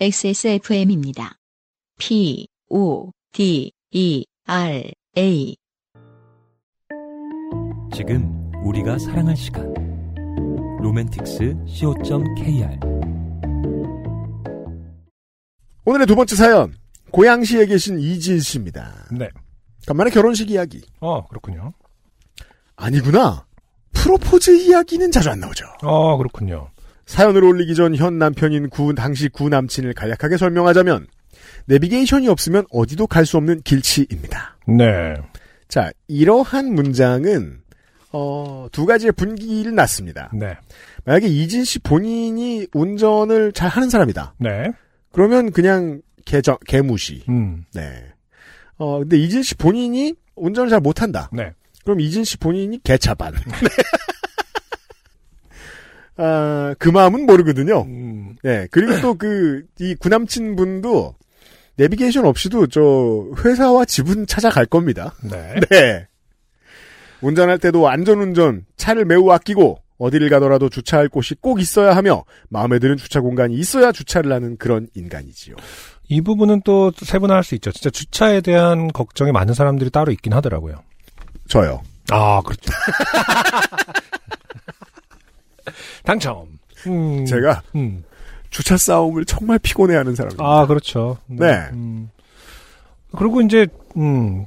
XSFM입니다. P, O, D, E, R, A. 지금 우리가 사랑할 시간 로맨틱스 co.kr 오늘의 두 번째 사연. 고양시에 계신 이진 씨입니다. 네. 간만에 결혼식 이야기. 어, 그렇군요. 아니구나. 프로포즈 이야기는 자주 안 나오죠. 어, 그렇군요. 사연을 올리기 전 현 남편인 구 당시 구 남친을 간략하게 설명하자면 내비게이션이 없으면 어디도 갈 수 없는 길치입니다. 네. 자, 이러한 문장은 어, 두 가지의 분기를 낳습니다. 네. 만약에 이진 씨 본인이 운전을 잘 하는 사람이다. 네. 그러면 그냥 개정 개무시. 음. 네. 어, 근데 이진 씨 본인이 운전을 잘 못한다. 네. 그럼 이진 씨 본인이 개차반. 아, 그 마음은 모르거든요. 음. 네. 그리고 또 그, 이 구남친 분도 내비게이션 없이도 저 회사와 집은 찾아갈 겁니다. 네. 네. 운전할 때도 안전운전, 차를 매우 아끼고 어디를 가더라도 주차할 곳이 꼭 있어야 하며 마음에 드는 주차 공간이 있어야 주차를 하는 그런 인간이지요. 이 부분은 또 세분화할 수 있죠. 진짜 주차에 대한 걱정이 많은 사람들이 따로 있긴 하더라고요. 저요. 아, 그렇죠. 당첨. 음. 제가 음. 주차 싸움을 정말 피곤해하는 사람입니다. 아, 그렇죠. 네. 음. 그리고 이제, 음.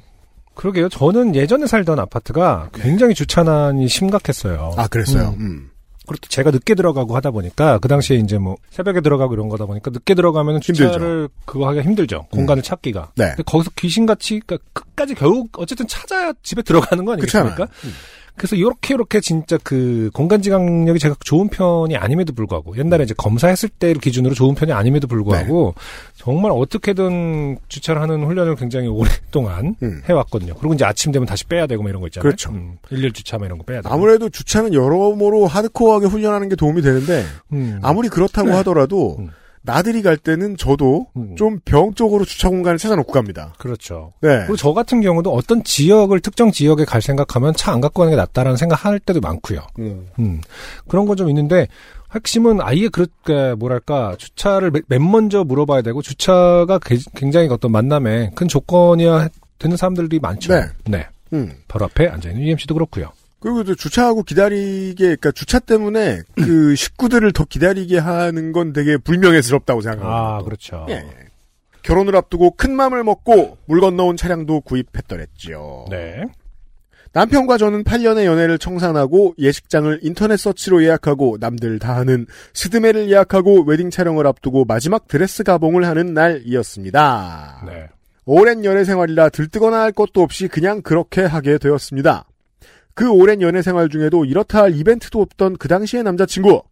그러게요. 저는 예전에 살던 아파트가 굉장히 주차난이 심각했어요. 아, 그랬어요. 음. 음. 그리고 또 제가 늦게 들어가고 하다 보니까 그 당시에 이제 뭐 새벽에 들어가고 이런 거다 보니까 늦게 들어가면 주차를 그거 하기가 힘들죠. 공간을 찾기가. 네. 근데 거기서 귀신같이 그러니까 끝까지 결국 어쨌든 찾아야 집에 들어가는 거 아니겠습니까? 그렇잖아요. 음. 그래서 이렇게 이렇게 진짜 그 공간 지각력이 제가 좋은 편이 아님에도 불구하고 옛날에 이제 검사했을 때를 기준으로 좋은 편이 아님에도 불구하고 정말 어떻게든 주차를 하는 훈련을 굉장히 오랫동안 음. 해왔거든요. 그리고 이제 아침 되면 다시 빼야 되고 뭐 이런 거 있잖아요. 그렇죠. 음, 일일 주차 뭐 이런 거 빼야 되고. 아무래도 주차는 여러모로 하드코어하게 훈련하는 게 도움이 되는데 음. 아무리 그렇다고 네. 하더라도 음. 나들이 갈 때는 저도 음. 좀병 쪽으로 주차 공간을 찾아놓고 갑니다. 그렇죠. 네. 그리고 저 같은 경우도 어떤 지역을 특정 지역에 갈 생각하면 차 안 갖고 가는 게 낫다라는 생각할 때도 많고요. 음. 음. 그런 건좀 있는데 핵심은 아예 그렇게 뭐랄까 주차를 맨- 맨 먼저 물어봐야 되고 주차가 게- 굉장히 어떤 만남에 큰 조건이야 되는 사람들이 많죠. 네. 음. 바로 앞에 앉아 있는 UMC도 그렇고요. 그리고 또 주차하고 기다리게, 그러니까 주차 때문에 그 식구들을 더 기다리게 하는 건 되게 불명예스럽다고 생각합니다. 아 그렇죠. 예, 예. 결혼을 앞두고 큰 맘을 먹고 물 건너온 차량도 구입했더랬죠. 네. 남편과 저는 8년의 연애를 청산하고 예식장을 인터넷 서치로 예약하고 남들 다 하는 스드메를 예약하고 웨딩 촬영을 앞두고 마지막 드레스 가봉을 하는 날이었습니다. 네. 오랜 연애 생활이라 들뜨거나 할 것도 없이 그냥 그렇게 하게 되었습니다. 그 오랜 연애 생활 중에도 이렇다 할 이벤트도 없던 그 당시의 남자친구.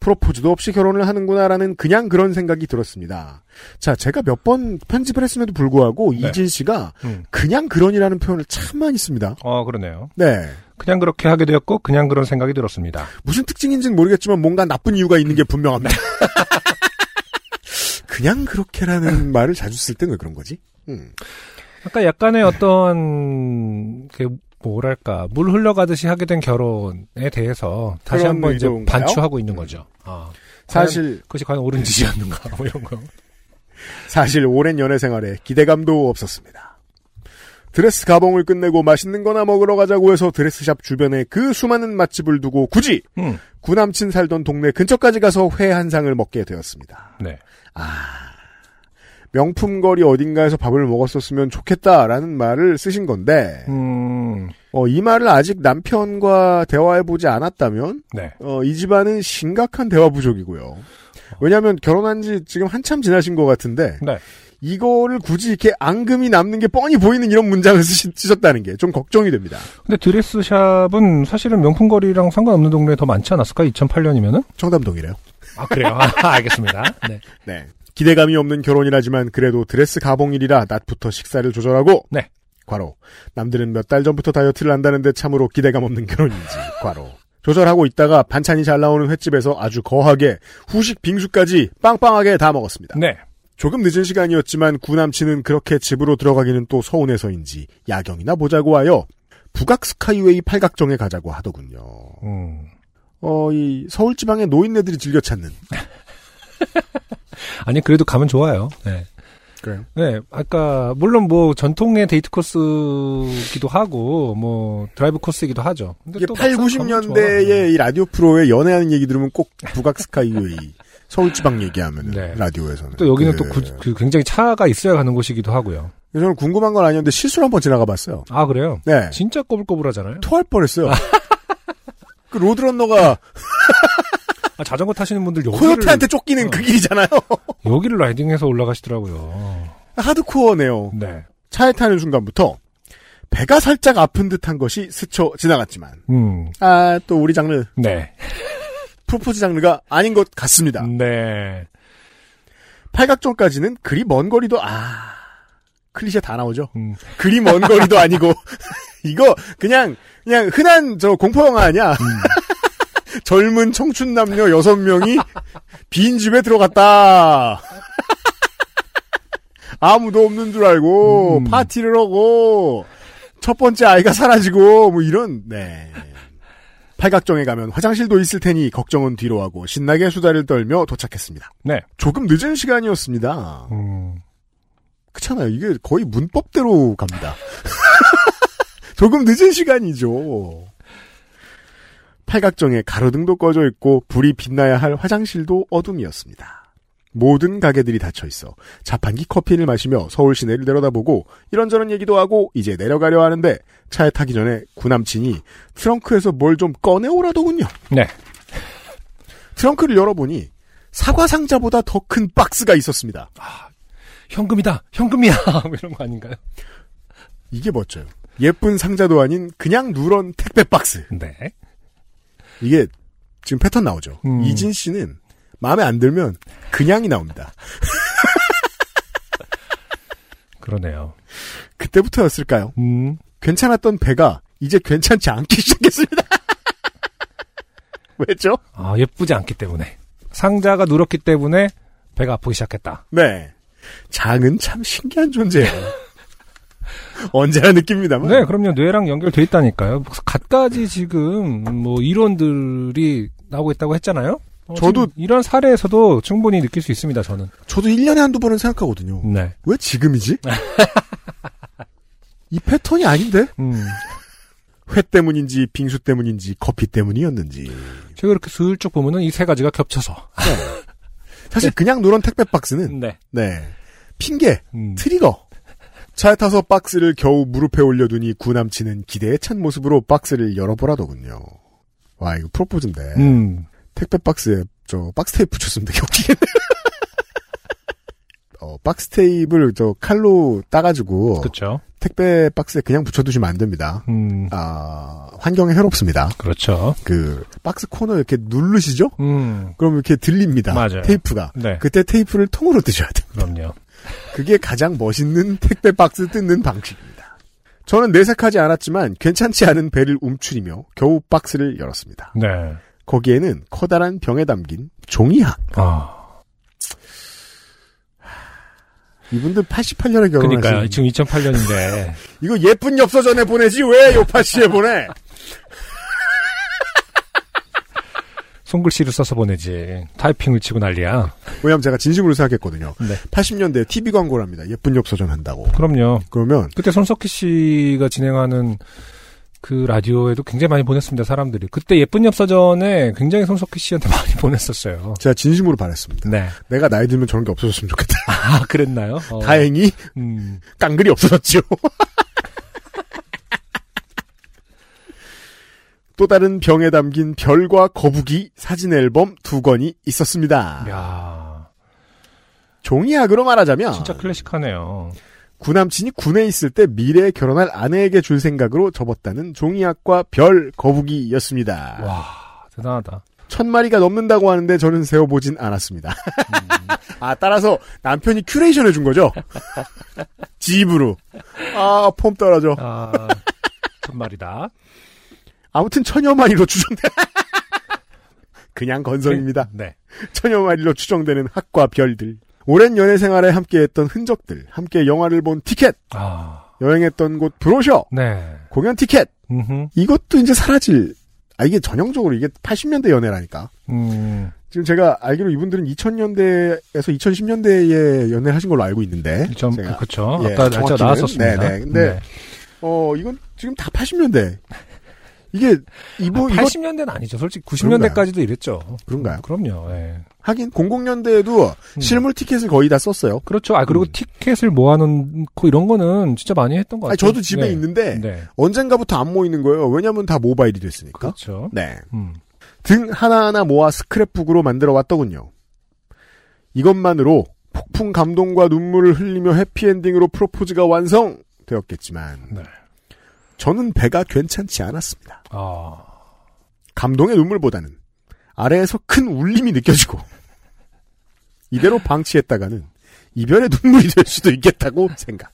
프로포즈도 없이 결혼을 하는구나라는 그냥 그런 생각이 들었습니다. 자, 제가 몇 번 편집을 했음에도 불구하고 네. 이진 씨가 음. 그냥 그런이라는 표현을 참 많이 씁니다. 어 그러네요. 네. 그냥 그렇게 하게 되었고 그냥 그런 생각이 들었습니다. 무슨 특징인지는 모르겠지만 뭔가 나쁜 이유가 있는 게 분명합니다. 그냥 그렇게라는 말을 자주 쓸 때는 왜 그런 거지? 음. 아까 약간의 어떤 그 뭐랄까 물 흘러가듯이 하게 된 결혼에 대해서 다시 한번 이제? 반추하고 있는 거죠. 아, 사실 그것이 과연 옳은 짓이었는가 뭐 이런 거. 사실 오랜 연애 생활에 기대감도 없었습니다. 드레스 가봉을 끝내고 맛있는 거나 먹으러 가자고 해서 드레스샵 주변에 그 수많은 맛집을 두고 굳이 음, 구남친 살던 동네 근처까지 가서 회 한 상을 먹게 되었습니다. 네. 명품 거리 어딘가에서 밥을 먹었었으면 좋겠다라는 말을 쓰신 건데 음, 어, 이 말을 아직 남편과 대화해 보지 않았다면 네. 어, 이 집안은 심각한 대화 부족이고요. 왜냐하면 결혼한 지 지금 한참 지나신 것 같은데 네. 이거를 굳이 이렇게 앙금이 남는 게 뻔히 보이는 이런 문장을 쓰시, 쓰셨다는 게 좀 걱정이 됩니다. 근데 드레스샵은 사실은 명품거리랑 상관없는 동네에 더 많지 않았을까? 2008년이면은? 청담동이래요. 아, 그래요? 아, 알겠습니다. 네. 네. 기대감이 없는 결혼이라지만 그래도 드레스 가봉일이라 낮부터 식사를 조절하고 네. 과로 남들은 몇 달 전부터 다이어트를 한다는데 참으로 기대감 없는 결혼인지 과로 조절하고 있다가 반찬이 잘 나오는 횟집에서 아주 거하게 후식 빙수까지 빵빵하게 다 먹었습니다. 네. 조금 늦은 시간이었지만 구남친은 그렇게 집으로 들어가기는 또 서운해서인지 야경이나 보자고 하여 북악 스카이웨이 팔각정에 가자고 하더군요. 음. 어, 이 서울 지방의 노인네들이 즐겨 찾는 아니 그래도 가면 좋아요. 네. 그래요. 네, 아까 물론 뭐 전통의 데이트 코스기도 하고 뭐 드라이브 코스이기도 하죠. 근데 이게 또 8, 막상 가면 좋아. 90년대의 이 라디오 프로에 연애하는 얘기 들으면 꼭 북악 스카이의 서울지방 얘기하면 네. 라디오에서는. 또 여기는 그- 또 구- 그 굉장히 차가 있어야 가는 곳이기도 하고요. 저는 궁금한 건 아니었는데 실수로 한번 지나가 봤어요. 아 그래요? 네. 진짜 꼬불꼬불하잖아요. 토할 뻔했어요. 그 로드런너가 아, 자전거 타시는 분들 여기를 코요테한테 쫓기는 어. 그 길이잖아요. 여기를 라이딩해서 올라가시더라고요. 하드코어네요. 네. 차에 타는 순간부터 배가 살짝 아픈 듯한 것이 스쳐 지나갔지만 음. 아 또 우리 장르 네. 프로포즈 장르가 아닌 것 같습니다. 네. 팔각정까지는 그리 먼 거리도 아 클리셰 다 나오죠. 음. 그리 먼 거리도 아니고 이거 그냥 그냥 흔한 저 공포 영화 아니야. 젊은 청춘 남녀 여섯 명이 빈 집에 들어갔다. 아무도 없는 줄 알고 음. 파티를 하고 첫 번째 아이가 사라지고 뭐 이런 네. 팔각정에 가면 화장실도 있을 테니 걱정은 뒤로 하고 신나게 수다를 떨며 도착했습니다. 네. 조금 늦은 시간이었습니다. 음. 그렇잖아요. 이게 거의 문법대로 갑니다. 조금 늦은 시간이죠. 팔각정에 가로등도 꺼져 있고 불이 빛나야 할 화장실도 어둠이었습니다. 모든 가게들이 닫혀 있어 자판기 커피를 마시며 서울 시내를 내려다보고 이런저런 얘기도 하고 이제 내려가려 하는데 차에 타기 전에 구남친이 트렁크에서 뭘 좀 꺼내오라더군요. 네. 트렁크를 열어보니 사과 상자보다 더 큰 박스가 있었습니다. 현금이다. 현금이야. 뭐 이런 거 아닌가요? 이게 멋져요. 예쁜 상자도 아닌 그냥 누런 택배 박스. 네. 이게 지금 패턴 나오죠. 음. 이진 씨는 마음에 안 들면 그냥이 나옵니다. 그러네요. 그때부터였을까요? 음. 괜찮았던 배가 이제 괜찮지 않기 시작했습니다. 왜죠? 아, 예쁘지 않기 때문에. 상자가 누렇기 때문에 배가 아프기 시작했다. 네. 장은 참 신기한 존재예요. 언제나 느낍니다만. 네, 그럼요. 뇌랑 연결돼 있다니까요. 갖가지 지금 뭐 이론들이 나오고 있다고 했잖아요. 어, 저도- 이런 사례에서도 충분히 느낄 수 있습니다. 저는. 저도 1년에 한두 번은 생각하거든요. 네. 왜 지금이지? 이 패턴이 아닌데? 음. 회 때문인지 빙수 때문인지 커피 때문이었는지. 제가 이렇게 슬쩍 보면은 이 세 가지가 겹쳐서. 사실 그냥 누런 택배 박스는 네. 네 핑계 음. 트리거. 차에 타서 박스를 겨우 무릎에 올려두니 구남친은 기대에 찬 모습으로 박스를 열어보라더군요. 와 이거 프로포즈인데 음. 택배 박스에 저 박스 테이프 붙였으면 되게 웃기겠네. 어, 박스 테이프를 저 칼로 따가지고 그렇죠. 택배 박스에 그냥 붙여두시면 안 됩니다. 음. 아 환경에 해롭습니다. 그렇죠. 그 박스 코너 이렇게 누르시죠? 음. 그럼 이렇게 들립니다. 맞아요. 테이프가. 네. 그때 테이프를 통으로 뜨셔야 돼요. 그럼요. 그게 가장 멋있는 택배 박스 뜯는 방식입니다. 저는 내색하지 않았지만 괜찮지 않은 배를 움츠리며 겨우 박스를 열었습니다. 네. 거기에는 커다란 병에 담긴 종이학. 아. 이분들 88년에 결혼하신 그러니까요. 지금 2008년인데. 이거 예쁜 엽서전에 보내지 왜 요파씨에 보내? 손글씨를 써서 보내지. 타이핑을 치고 난리야. 왜냐면 제가 진심으로 생각했거든요. 네. 80년대 TV 광고를 합니다. 예쁜 엽서전 한다고. 그럼요. 그러면 그때 손석희 씨가 진행하는 그 라디오에도 굉장히 많이 보냈습니다, 사람들이. 그때 예쁜 엽서전에 굉장히 손석희 씨한테 많이 보냈었어요. 제가 진심으로 바랬습니다. 네. 내가 나이 들면 저런 게 없어졌으면 좋겠다. 아, 그랬나요? 어. 다행히 음. 깡글이 없어졌죠. 또 다른 병에 담긴 별과 거북이 사진 앨범 두 권이 있었습니다. 야 종이학으로 말하자면 진짜 클래식하네요. 구남친이 군에 있을 때 미래에 결혼할 아내에게 줄 생각으로 접었다는 종이학과 별 거북이였습니다. 와, 대단하다. 천 마리가 넘는다고 하는데 저는 세어보진 않았습니다. 아 따라서 남편이 큐레이션 해준 거죠? 집으로. 아 폼 떨어져. 아, 천 마리다. 아무튼 천여 마리로 추정돼. 그냥 건성입니다. 네. 천여 마리로 추정되는 학과 별들. 오랜 연애 생활에 함께했던 흔적들, 함께 영화를 본 티켓, 아, 여행했던 곳 브로셔, 네. 공연 티켓. 음, 이것도 이제 사라질. 아 이게 전형적으로 이게 80년대 연애라니까. 음, 지금 제가 알기로 이분들은 2000년대에서 2010년대에 연애를 하신 걸로 알고 있는데. 좀 제가- 그렇죠. 예, 아까 날짜. 나왔었습니다. 네네. 근데 어, 이건 지금 다 80년대. 이게 이분 이거 80년대는 아니죠. 솔직히 90년대까지도 이랬죠. 그런가요? 그럼요. 예. 하긴 00년대에도 음. 실물 티켓을 거의 다 썼어요. 그렇죠. 아 그리고 음. 티켓을 모아놓고 이런 거는 진짜 많이 했던 것 같아요. 아니, 저도 집에 네. 있는데 네. 언젠가부터 안 모이는 거예요. 왜냐하면 다 모바일이 됐으니까. 그렇죠. 네. 음. 등 하나하나 모아 스크랩북으로 만들어 왔더군요. 이것만으로 폭풍 감동과 눈물을 흘리며 해피엔딩으로 프로포즈가 완성되었겠지만 네. 저는 배가 괜찮지 않았습니다. 아 감동의 눈물보다는 아래에서 큰 울림이 느껴지고 이대로 방치했다가는 이별의 눈물이 될 수도 있겠다고 생각.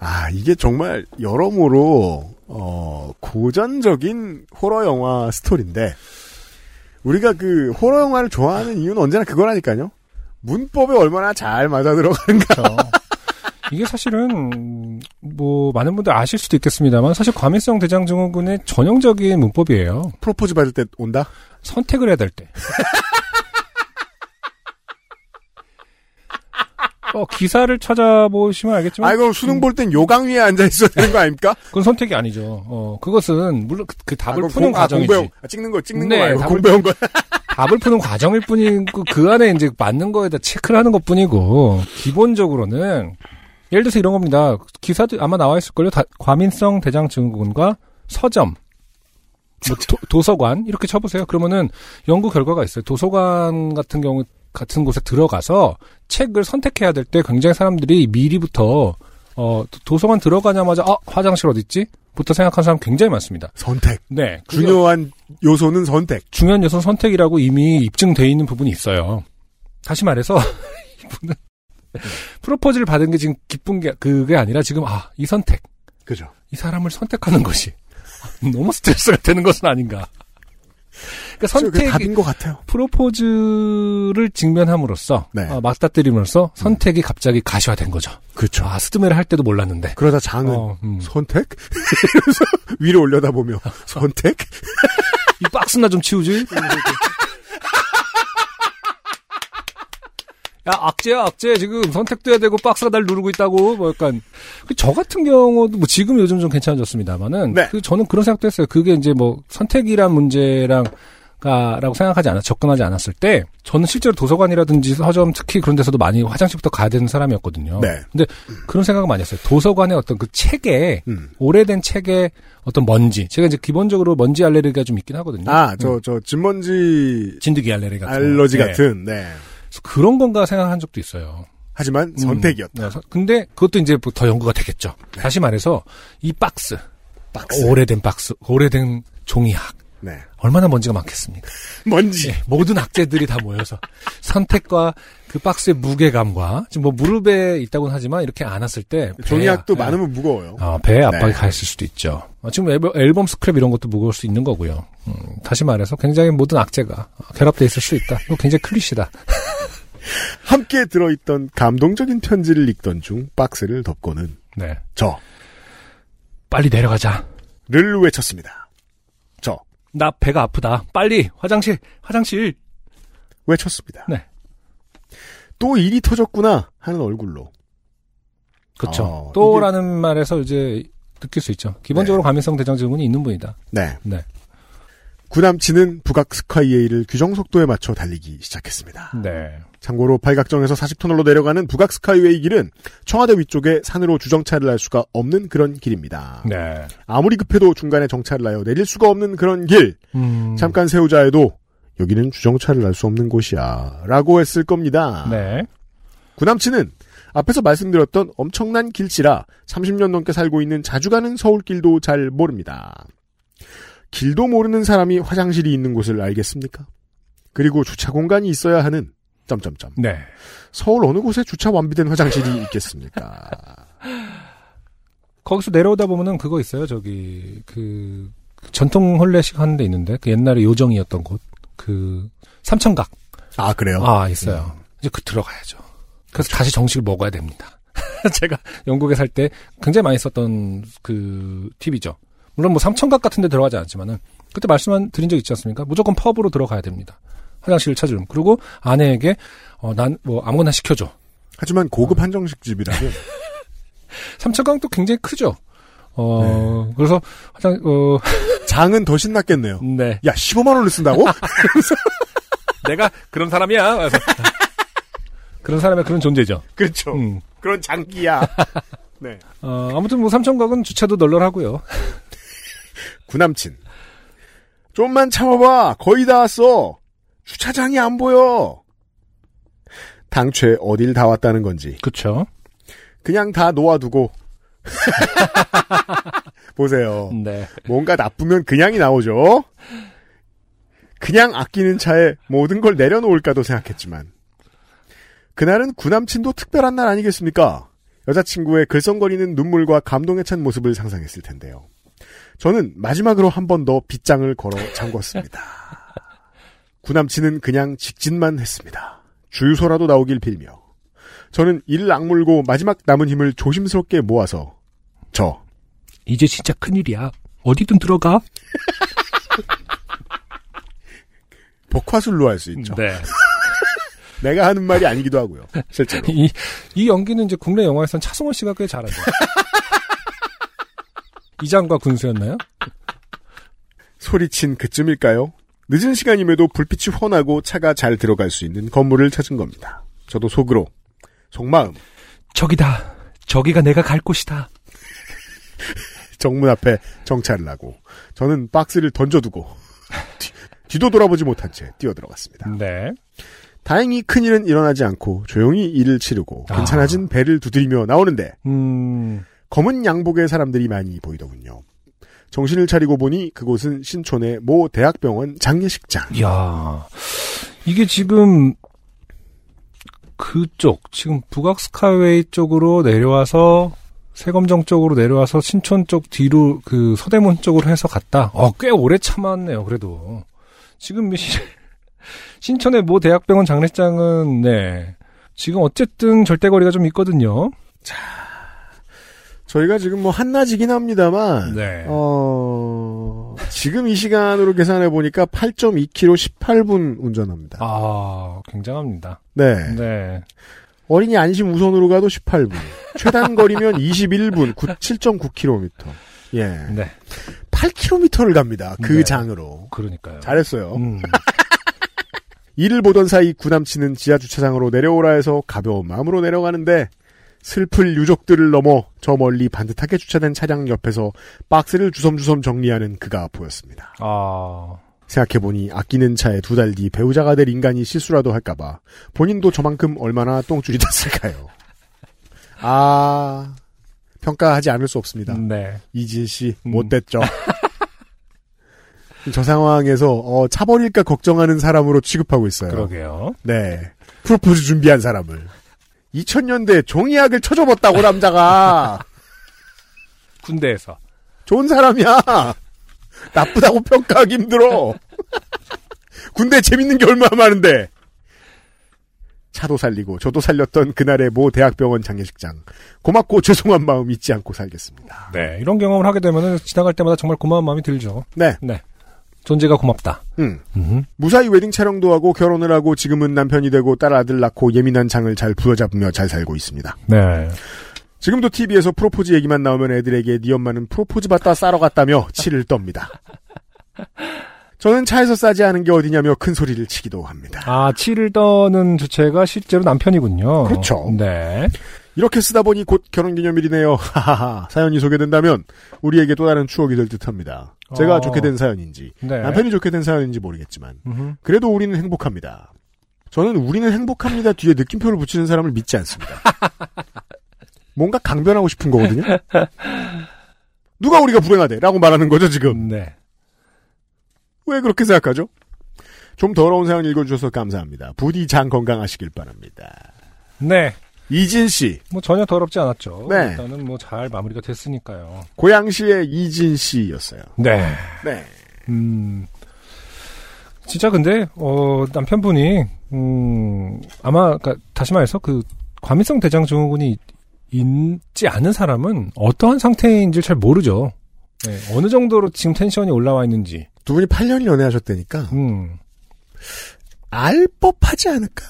아 이게 정말 여러모로 어, 고전적인 호러 영화 스토리인데 우리가 그 호러 영화를 좋아하는 이유는 언제나 그거라니까요. 문법에 얼마나 잘 맞아 들어가는가. 이게 사실은 뭐 많은 분들 아실 수도 있겠습니다만 사실 과민성 대장 증후군의 전형적인 문법이에요. 프로포즈 받을 때 온다. 선택을 해야 될 때. 어, 기사를 찾아보시면 알겠지만 아 이거 수능 볼 땐 요강 위에 앉아 있어야 되는 거 아닙니까? 그건 선택이 아니죠. 어, 그것은 물론 그, 그 답을 아, 푸는 공- 아, 과정이지. 아, 찍는 거 찍는 네, 거 말고 답을- 공부해온 거. 답을 푸는 과정일 뿐이고 그 안에 이제 맞는 거에다 체크를 하는 것 뿐이고 기본적으로는 예를 들어서 이런 겁니다. 기사도 아마 나와 있을걸요. 다- 과민성 대장 증후군과 서점, 뭐 도, 서관 이렇게 쳐보세요. 그러면은 연구 결과가 있어요. 도서관 같은 경우 같은 곳에 들어가서 책을 선택해야 될 때 굉장히 사람들이 미리부터 어 도- 도서관 들어가자마자 아 화장실 어디 있지? 부터 생각하는 사람 굉장히 많습니다. 선택. 네, 중요한 요소는 선택. 중요한 요소는 선택이라고 이미 입증돼 있는 부분이 있어요. 다시 말해서 이분은 프로포즈를 받은 게 지금 기쁜 게 그게 아니라 지금 아 이 선택 그죠. 이 사람을 선택하는 것이 너무 스트레스가 되는 것은 아닌가. 그러니까 선택이 답인 것 같아요. 프로포즈를 직면함으로써 네. 어, 맞닥뜨림으로써 선택이 갑자기 가시화된 거죠. 그렇죠. 아 스드메를 할 때도 몰랐는데. 그러다 장은 어, 음. 선택? 위로 올려다보며 선택? 이 박스나 좀 치우지. 야 악재야 악재 지금 선택도 해야 되고 박스가 날 누르고 있다고 뭐 약간 그저 같은 경우도 뭐 지금 요즘 좀 괜찮아졌습니다만은 네. 그 저는 그런 생각도 했어요 그게 이제 뭐 선택이란 문제랑 가라고 생각하지 않아 접근하지 않았을 때 저는 실제로 도서관이라든지 서점 특히 그런 데서도 많이 화장실부터 가야 되는 사람이었거든요. 네. 근데 그런 생각을 많이 했어요. 도서관의 어떤 그 책에 음. 오래된 책에 어떤 먼지 제가 이제 기본적으로 먼지 알레르기가 좀 있긴 하거든요. 아, 저, 저, 진먼지 진드기 알레르기 같은 알러지 거. 네. 같은, 네. 그래서 그런 건가 생각한 적도 있어요. 하지만 음, 선택이었다. 네, 서- 근데 그것도 이제 뭐 더 연구가 되겠죠. 다시 말해서 이 박스, 박스. 오래된 박스, 오래된 종이학 네. 얼마나 먼지가 많겠습니까? 먼지. 예, 모든 악재들이 다 모여서 선택과 그 박스의 무게감과 지금 뭐 무릎에 있다고는 하지만 이렇게 안았을 때 종이학도 배에- 많으면 무거워요. 어, 배에 압박이 네. 가 있을 수도 있죠. 어, 지금 앨범, 앨범 스크랩 이런 것도 무거울 수 있는 거고요. 음, 다시 말해서 굉장히 모든 악재가 결합돼 있을 수 있다. 이거 굉장히 클리시다. 함께 들어있던 감동적인 편지를 읽던 중 박스를 덮고는 네. 저를 빨리 내려가자. 외쳤습니다. 저 나 배가 아프다. 빨리 화장실, 화장실. 외쳤습니다. 네. 또 일이 터졌구나 하는 얼굴로 그렇죠. 어, 또라는 말에서 이제 느낄 수 있죠. 기본적으로 과민성 대장 증후군이 있는 분이다. 네. 네. 구남치는 북악 스카이웨이를 규정 속도에 맞춰 달리기 시작했습니다. 네. 참고로 팔각정에서 40터널로 내려가는 북악 스카이웨이 길은 청와대 위쪽에 산으로 주정차를 할 수가 없는 그런 길입니다. 네. 아무리 급해도 중간에 정차를 하여 내릴 수가 없는 그런 길. 음. 잠깐 세우자 해도 여기는 주정차를 할 수 없는 곳이야. 라고 했을 겁니다. 네. 구남치는 앞에서 말씀드렸던 엄청난 길치라 30년 넘게 살고 있는 자주 가는 서울길도 잘 모릅니다. 길도 모르는 사람이 화장실이 있는 곳을 알겠습니까? 그리고 주차 공간이 있어야 하는 점점점. 네. 서울 어느 곳에 주차 완비된 화장실이 있겠습니까? 거기서 내려오다 보면은 그거 있어요. 저기 그 전통 혼례식 하는 데 있는데 그 옛날에 요정이었던 곳 그 삼천각 아 그래요? 아 있어요. 이제 그 들어가야죠. 그래서 다시 정식을 먹어야 됩니다. 제가 영국에 살 때 굉장히 많이 썼던 그 팁이죠. 물론 뭐 삼천각 같은 데 들어가지 않지만은 그때 말씀한 드린 적 있지 않습니까? 무조건 펍으로 들어가야 됩니다. 화장실을 찾으려면. 그리고 아내에게 어, 난 뭐 아무거나 시켜줘. 하지만 고급 한정식 집이라면 삼천각도 굉장히 크죠. 어 그래서 화장 어 장은 더 신났겠네요. 네. 야 15만 원을 쓴다고? 내가 그런 사람이야. 그런 사람의 그런 존재죠. 그렇죠. 음. 그런 장기야. 네. 어, 아무튼 뭐 삼천각은 주차도 널널하고요. 구남친. 좀만 참아봐. 거의 다 왔어. 주차장이 안 보여. 당최 어딜 다 왔다는 건지 그렇죠. 그냥 다 놓아두고 보세요. 네. 뭔가 나쁘면 그냥이 나오죠. 그냥 아끼는 차에 모든 걸 내려놓을까도 생각했지만 그날은 구남친도 특별한 날 아니겠습니까? 여자친구의 글썽거리는 눈물과 감동에 찬 모습을 상상했을 텐데요. 저는 마지막으로 한 번 더 빗장을 걸어 잠궜습니다. 구남친은 그냥 직진만 했습니다. 주유소라도 나오길 빌며 저는 이를 악물고 마지막 남은 힘을 조심스럽게 모아서 저 이제 진짜 큰일이야. 어디든 들어가. 복화술로 할 수 있죠. 네. 내가 하는 말이 아니기도 하고요. 실제로. 이, 이 연기는 이제 국내 영화에선 차승원 씨가 꽤 잘하죠. 이장과 군수였나요? 소리친 그쯤일까요? 늦은 시간임에도 불빛이 훤하고 차가 잘 들어갈 수 있는 건물을 찾은 겁니다. 저도 속으로 속마음 저기다. 저기가 내가 갈 곳이다. 정문 앞에 정차를 하고 저는 박스를 던져두고 뒤, 뒤도 돌아보지 못한 채 뛰어들어갔습니다. 네. 다행히 큰일은 일어나지 않고 조용히 일을 치르고 아. 괜찮아진 배를 두드리며 나오는데 음, 검은 양복의 사람들이 많이 보이더군요. 정신을 차리고 보니 그곳은 신촌의 모 대학병원 장례식장. 이야. 이게 지금, 그쪽, 지금 북악 스카이웨이 쪽으로 내려와서, 세검정 쪽으로 내려와서 신촌 쪽 뒤로, 그, 서대문 쪽으로 해서 갔다. 어, 꽤 오래 참았네요, 그래도. 지금, 시- 신촌의 모 대학병원 장례식장은, 네. 지금 어쨌든 절대거리가 좀 있거든요. 저희가 지금 뭐 한낮이긴 합니다만 네. 어, 지금 이 시간으로 계산해 보니까 8.2km 18분 운전합니다. 아, 굉장합니다. 네. 네. 어린이 안심 우선으로 가도 18분. 최단 거리면 21분, 9, 7.9km. 예. 네. 8km를 갑니다. 그 네. 장으로. 그러니까요. 잘했어요. 음. 이를 보던 사이 구남치는 지하 주차장으로 내려오라 해서 가벼운 마음으로 내려가는데 슬플 유족들을 넘어 저 멀리 반듯하게 주차된 차량 옆에서 박스를 주섬주섬 정리하는 그가 보였습니다. 아, 생각해보니 아끼는 차에 두 달 뒤 배우자가 될 인간이 실수라도 할까봐 본인도 저만큼 얼마나 똥줄이 됐을까요? 아 평가하지 않을 수 없습니다. 네. 이진 씨 음. 못됐죠. 저 상황에서 어, 차 버릴까 걱정하는 사람으로 취급하고 있어요. 그러게요. 네. 프로포즈 준비한 사람을. 2000년대 종이약을 쳐줘봤다고 남자가 군대에서. 좋은 사람이야. 나쁘다고 평가하기 힘들어. 군대 재밌는 게 얼마나 많은데. 차도 살리고 저도 살렸던 그날의 모 대학병원 장례식장. 고맙고 죄송한 마음 잊지 않고 살겠습니다. 네. 이런 경험을 하게 되면은 지나갈 때마다 정말 고마운 마음이 들죠. 네. 존재가 고맙다. 음. 음. 무사히 웨딩 촬영도 하고 결혼을 하고 지금은 남편이 되고 딸 아들 낳고 예민한 장을 잘 부여잡으며 잘 살고 있습니다. 네. 지금도 TV에서 프로포즈 얘기만 나오면 애들에게 네 엄마는 프로포즈 받다 싸러 갔다며 치를 떱니다. 저는 차에서 싸지 않은 게 어디냐며 큰 소리를 치기도 합니다. 아, 치를 떠는 주체가 실제로 남편이군요. 그렇죠. 네. 이렇게 쓰다 보니 곧 결혼기념일이네요. 하하하. 사연이 소개된다면 우리에게 또 다른 추억이 될 듯합니다. 제가 어. 좋게 된 사연인지 네. 남편이 좋게 된 사연인지 모르겠지만 음흠. 그래도 우리는 행복합니다. 저는 우리는 행복합니다 뒤에 느낌표를 붙이는 사람을 믿지 않습니다. 뭔가 강변하고 싶은 거거든요. 누가 우리가 불행하대 라고 말하는 거죠 지금. 네. 왜 그렇게 생각하죠? 좀 더러운 사연 읽어주셔서 감사합니다. 부디 장 건강하시길 바랍니다. 네. 이진 씨, 뭐 전혀 더럽지 않았죠. 네. 일단은 뭐 잘 마무리가 됐으니까요. 고양시의 이진 씨였어요. 네. 네. 음. 진짜 근데 어 남편분이 음 아마 그니까 다시 말해서 그 과민성 대장 증후군이 있지 않은 사람은 어떠한 상태인지 잘 모르죠. 네, 어느 정도로 지금 텐션이 올라와 있는지. 두 분이 8년 연애하셨다니까 음. 알 법하지 않을까요?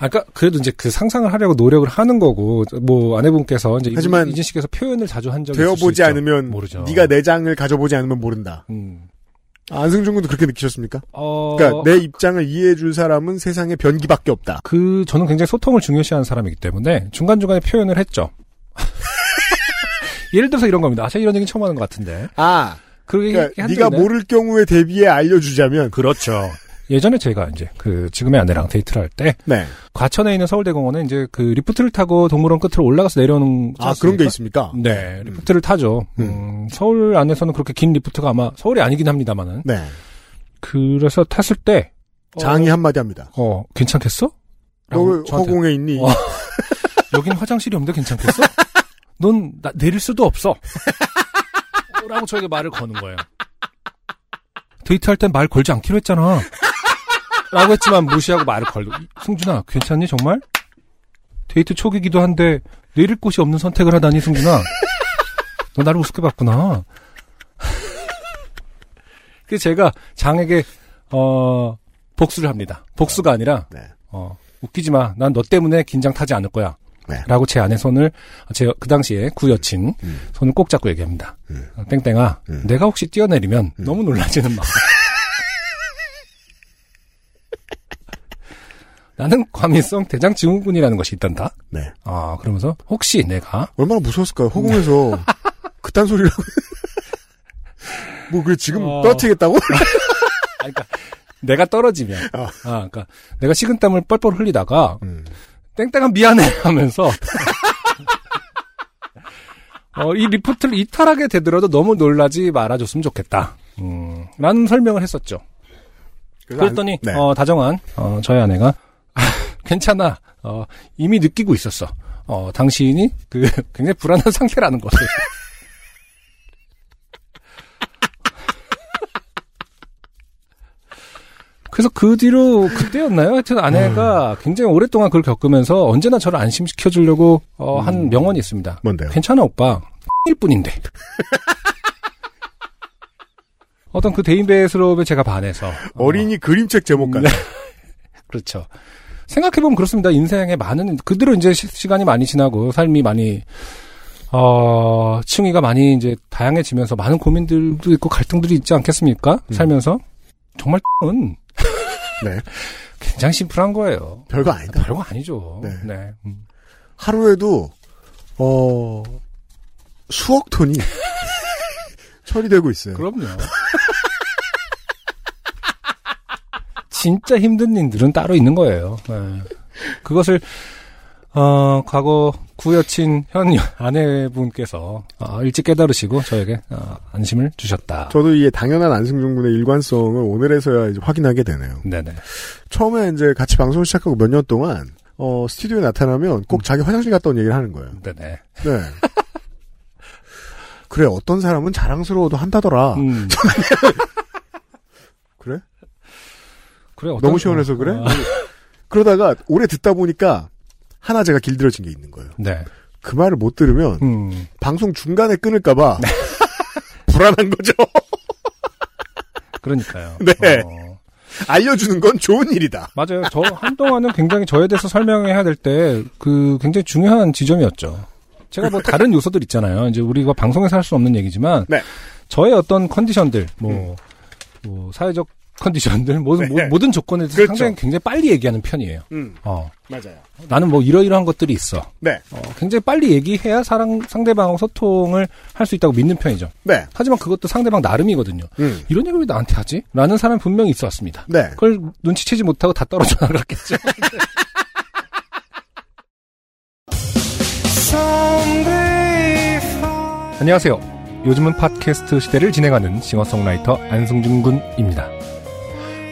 아까 그래도 이제 그 상상을 하려고 노력을 하는 거고 뭐 아내분께서 이제 하지만 이진 씨께서 표현을 자주 한 적이 되어보지. 않으면 모르죠. 네가 내장을 가져보지 않으면 모른다. 음. 안승준 군도 그렇게 느끼셨습니까? 어, 그러니까 내 입장을 이해해 줄 사람은 세상에 변기밖에 없다. 그 저는 굉장히 소통을 중요시하는 사람이기 때문에 중간 중간에 표현을 했죠. 예를 들어서 이런 겁니다. 아, 제가 이런 얘기 처음 하는 것 같은데. 아, 그러니까 한 네가? 모를 경우에 대비해 알려주자면 그렇죠. 예전에 제가 이제 그 지금의 아내랑 데이트를 할때 네. 과천에 있는 서울대공원에 이제 그 리프트를 타고 동물원 끝으로 올라가서 내려오는 아 그런 게 있습니까? 네, 리프트를 타죠. 음, 서울 안에서는 그렇게 긴 리프트가 아마 서울이 아니긴 합니다만은. 네. 그래서 탔을 때 장이 한마디 합니다. 어, 괜찮겠어? 너 허공에 있니? 어. 여긴 화장실이 없는데 괜찮겠어? 넌 나, 내릴 수도 없어. 라고 저에게 말을 거는 거예요. 데이트할 땐 말 걸지 않기로 했잖아. 라고 했지만 무시하고 말을 걸고. 승준아, 괜찮니, 정말? 데이트 초기기도 한데 내릴 곳이 없는 선택을 하다니, 승준아. 너 나를 우습게 봤구나. 그래서 제가 장에게, 어, 복수를 합니다. 복수가 아니라, 네. 어, 웃기지 마. 난 너 때문에 긴장 타지 않을 거야. 네. 라고 제 아내 손을, 제 그 당시에 구 여친 음. 손을 꼭 잡고 얘기합니다. 음. 어, 땡땡아, 음. 내가 혹시 뛰어내리면 너무 놀라지는 마. 나는 과민성 대장 증후군이라는 것이 있단다. 네. 아, 그러면서 혹시 내가 얼마나 무서웠을까요? 허공에서 그딴 소리라고. 뭐, 그 지금 어. 떨어뜨리겠다고? 아, 그러니까 내가 떨어지면 어. 아, 그러니까 내가 식은땀을 뻘뻘 흘리다가 음. 땡땡아 미안해 하면서 어, 이 리프트를 이탈하게 되더라도 너무 놀라지 말아줬으면 좋겠다. 음, 라는 설명을 했었죠. 그랬더니 안- 네. 어, 다정한 어, 저희 아내가 아, 괜찮아. 어, 이미 느끼고 있었어. 어, 당신이 그 굉장히 불안한 상태라는 것을. 그래서 그 뒤로 그때였나요? 하여튼 아내가 굉장히 오랫동안 그걸 겪으면서 언제나 저를 안심시켜 주려고 어, 한 명언이 있습니다. 뭔데요? 괜찮아 오빠. 일 뿐인데. 어떤 그 대인배스러움에 제가 반해서 어, 어린이 그림책 제목 같네. 그렇죠. 생각해보면 그렇습니다. 인생에 많은, 그대로 이제 시, 간이 많이 지나고, 삶이 많이, 어, 층위가 많이 이제 다양해지면서 많은 고민들도 있고 갈등들이 있지 않겠습니까? 살면서. 정말 은 네. 굉장히 심플한 거예요. 별거 아니다. 별거 아니죠. 네. 네. 음. 하루에도, 어, 수억 톤이 처리되고 있어요. 그럼요. 진짜 힘든 일들은 따로 있는 거예요. 네. 그것을 어, 과거 구여친 현 여- 아내분께서 어, 일찍 깨달으시고 저에게 어, 안심을 주셨다. 저도 이게 당연한 안승준 군의 일관성을 오늘에서야 이제 확인하게 되네요. 네네. 처음에 이제 같이 방송을 시작하고 몇 년 동안, 어, 스튜디오에 나타나면 꼭 자기 화장실 갔다 온 얘기를 하는 거예요. 네네. 네. 그래, 어떤 사람은 자랑스러워도 한다더라. 음. 그래? 너무 시원해서 그래? 어, 그러다가 오래 듣다 보니까 하나 제가 길들여진 게 있는 거예요. 네. 그 말을 못 들으면 음. 방송 중간에 끊을까봐 불안한 거죠. 그러니까요. 네. 어, 알려주는 건 좋은 일이다. 맞아요. 저 한동안은 굉장히 저에 대해서 설명해야 될 때 그 굉장히 중요한 지점이었죠. 제가 뭐 다른 요소들 있잖아요. 이제 우리가 방송에서 할 수 없는 얘기지만 네. 저의 어떤 컨디션들, 뭐, 뭐 사회적 컨디션들, 모든 네. 모, 든 조건에 대해서 그렇죠. 상당히 굉장히 빨리 얘기하는 편이에요. 음, 어, 맞아요. 나는 뭐 이러이러한 것들이 있어. 네, 어, 굉장히 빨리 얘기해야 사랑 상대방하고 소통을 할 수 있다고 믿는 편이죠. 네, 하지만 그것도 상대방 나름이거든요. 음, 이런 얘기를 왜 나한테 하지? 라는 사람이 분명히 있어 왔습니다. 네. 그걸 눈치채지 못하고 다 떨어져 나갔겠죠. 안녕하세요. 요즘은 팟캐스트 시대를 진행하는 싱어송라이터 안승준 군입니다.